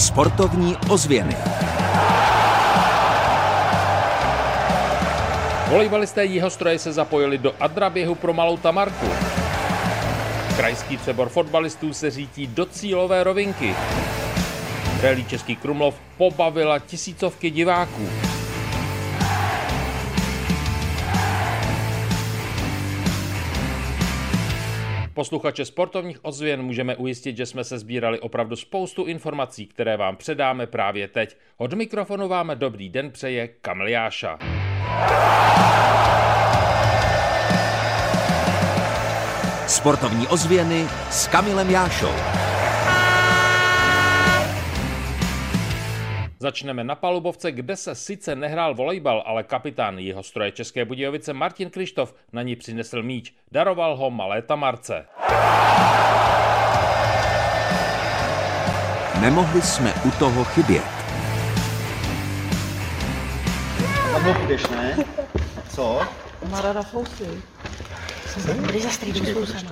Sportovní ozvěny. Volejbalisté Jihostroje se zapojili do Adraběhu pro malou Tamarku. Krajský přebor fotbalistů se řítí do cílové rovinky. Rally Český Krumlov pobavila tisícovky diváků. Posluchače sportovních ozvěn můžeme ujistit, že jsme se sbírali opravdu spoustu informací, které vám předáme právě teď. Od mikrofonu vám dobrý den přeje Kamliáša. Sportovní ozvěny s Kamilem Jášou. Začneme na palubovce, kde se sice nehrál volejbal, ale kapitán jeho stroje České Budějovice Martin Krištof na ní přinesl míč. Daroval ho malé Tamarce. Nemohli jsme u toho chybět. Tam půjdeš, ne? Co? Má ráda fousy.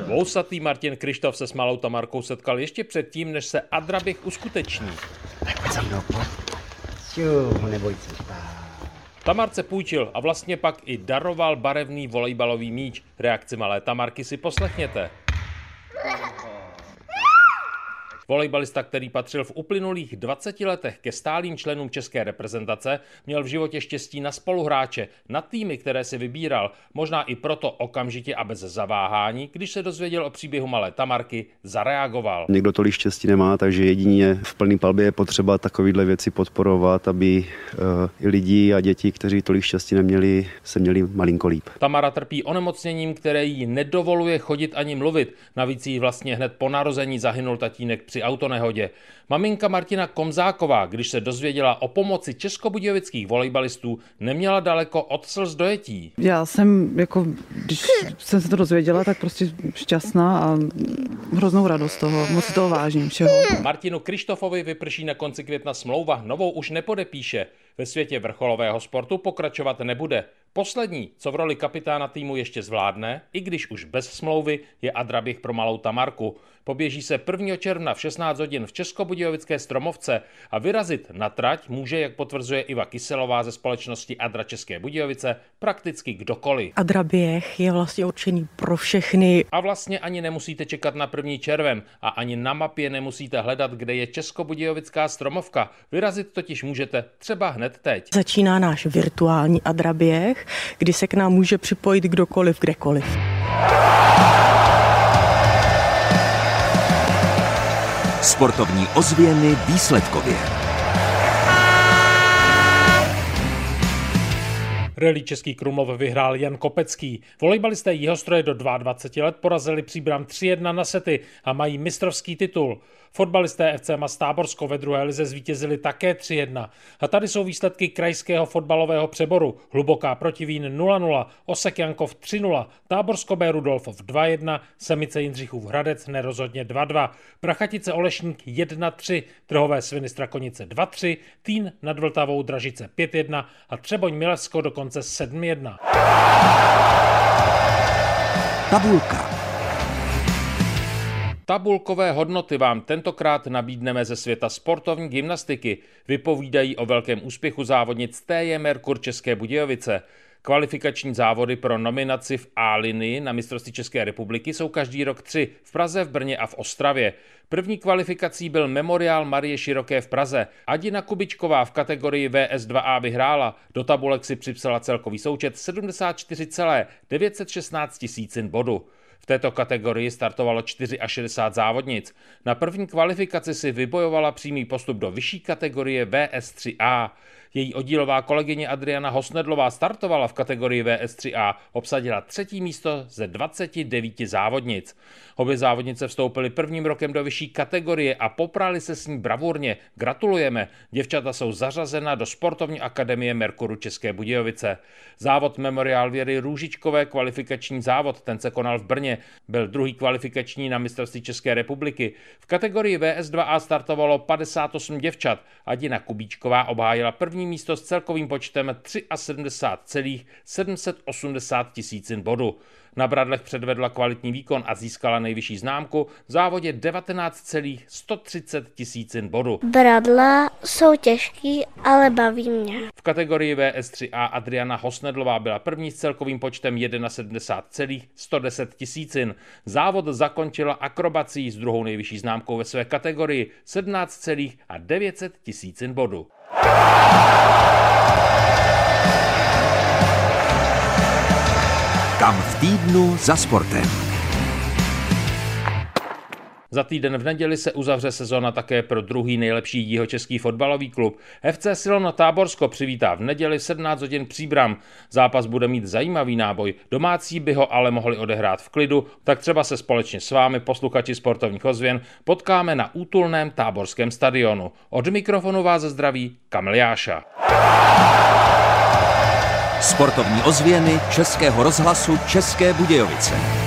Vousatý Martin Krištof se s malou Tamarkou setkal ještě předtím, než se Adraběh uskuteční. Pojď za mnou, pojď. Ču, neboj se. Tamarce půjčil a vlastně pak i daroval barevný volejbalový míč. Reakci malé Tamarky si poslechněte. Volejbalista, který patřil v uplynulých 20 letech ke stálým členům české reprezentace, měl v životě štěstí na spoluhráče, na týmy, které si vybíral, možná i proto okamžitě a bez zaváhání, když se dozvěděl o příběhu malé Tamarky, zareagoval. Někdo tolik štěstí nemá, takže jedině v plný palbě je potřeba takovýhle věci podporovat, aby uh, i lidi a děti, kteří tolik štěstí neměli, se měli malinko líp. Tamara trpí onemocněním, které jí nedovoluje chodit ani mluvit. Navíc jí vlastně hned po narození zahynul tatínek při autonehodě. Maminka Martina Komzáková, když se dozvěděla o pomoci českobudějovických volejbalistů, neměla daleko od slz dojetí. Já jsem, jako, když jsem se to dozvěděla, tak prostě šťastná a hroznou radost toho. Moc toho vážím všeho. Martinu Krištofovi vyprší na konci května smlouva, novou už nepodepíše. Ve světě vrcholového sportu pokračovat nebude. Poslední, co v roli kapitána týmu ještě zvládne, i když už bez smlouvy, je Adraběh pro malou Tamarku. Poběží se 1. června v 16 hodin v Českobudějovické Stromovce a vyrazit na trať může, jak potvrzuje Iva Kyselová ze společnosti Adra České Budějovice, prakticky kdokoliv. Adraběh je vlastně určený pro všechny. A vlastně ani nemusíte čekat na 1. červen a ani na mapě nemusíte hledat, kde je Českobudějovická Stromovka. Vyrazit totiž můžete třeba hned teď. Začíná náš virtuální Adraběh, kdy se k nám může připojit kdokoliv, kdekoliv. Sportovní ozvěny výsledkově. Rally Český Krumlov vyhrál Jan Kopecký. Volejbalisté Jihostroje do 22 let porazili příbram 3-1 na sety a mají mistrovský titul. Fotbalisté FC Mas Táborsko ve druhé lize zvítězili také 3-1. A tady jsou výsledky krajského fotbalového přeboru. Hluboká protivín 0-0, Osek Jankov 3-0, Táborsko B Rudolfov 2-1, Semice Jindřichův Hradec nerozhodně 2-2, Prachatice Olešník 1-3, Trhové sviny Strakonice 2-3, Týn nad Vltavou Dražice 5-1 a Třeboň Milevsko dokonce 7-1. Tabulka. Tabulkové hodnoty vám tentokrát nabídneme ze světa sportovní gymnastiky. Vypovídají o velkém úspěchu závodnic TJ Merkur České Budějovice. Kvalifikační závody pro nominaci v A-linii na mistrovství České republiky jsou každý rok tři v Praze, v Brně a v Ostravě. První kvalifikací byl Memoriál Marie Široké v Praze. Adina Kubičková v kategorii VS2A vyhrála. Do tabulek si připsala celkový součet 74,916 tisícin bodu. V této kategorii startovalo 64 závodnic. Na první kvalifikaci si vybojovala přímý postup do vyšší kategorie VS3A. Její oddílová kolegyně Adriana Hosnedlová startovala v kategorii VS3A, obsadila třetí místo ze 29 závodnic. Obě závodnice vstoupily prvním rokem do vyšší kategorie a poprali se s ní bravurně. Gratulujeme, děvčata jsou zařazena do sportovní akademie Merkuru České Budějovice. Závod Memoriál Věry Růžičkové kvalifikační závod, ten se konal v Brně, byl druhý kvalifikační na mistrovství České republiky. V kategorii VS2A startovalo 58 děvčat. Adina Kubíčková obhájila první místo s celkovým počtem 73,780 tisícin bodu. Na Bradlech předvedla kvalitní výkon a získala nejvyšší známku v závodě 19,130 tisícin bodu. Bradla jsou těžký, ale baví mě. V kategorii VS3A Adriana Hosnedlová byla první s celkovým počtem 71,110 tisícin. Závod zakončila akrobací s druhou nejvyšší známkou ve své kategorii 17,900 tisícin bodu. Kam v týdnu za sportem. Za týden v neděli se uzavře sezona také pro druhý nejlepší jihočeský fotbalový klub. FC Silona Táborsko přivítá v neděli 17 hodin příbram. Zápas bude mít zajímavý náboj. Domácí by ho ale mohli odehrát v klidu, tak třeba se společně s vámi, posluchači sportovních ozvěn, potkáme na útulném táborském stadionu. Od mikrofonu vás zdraví Kamil Jáša. Sportovní ozvěny Českého rozhlasu České Budějovice.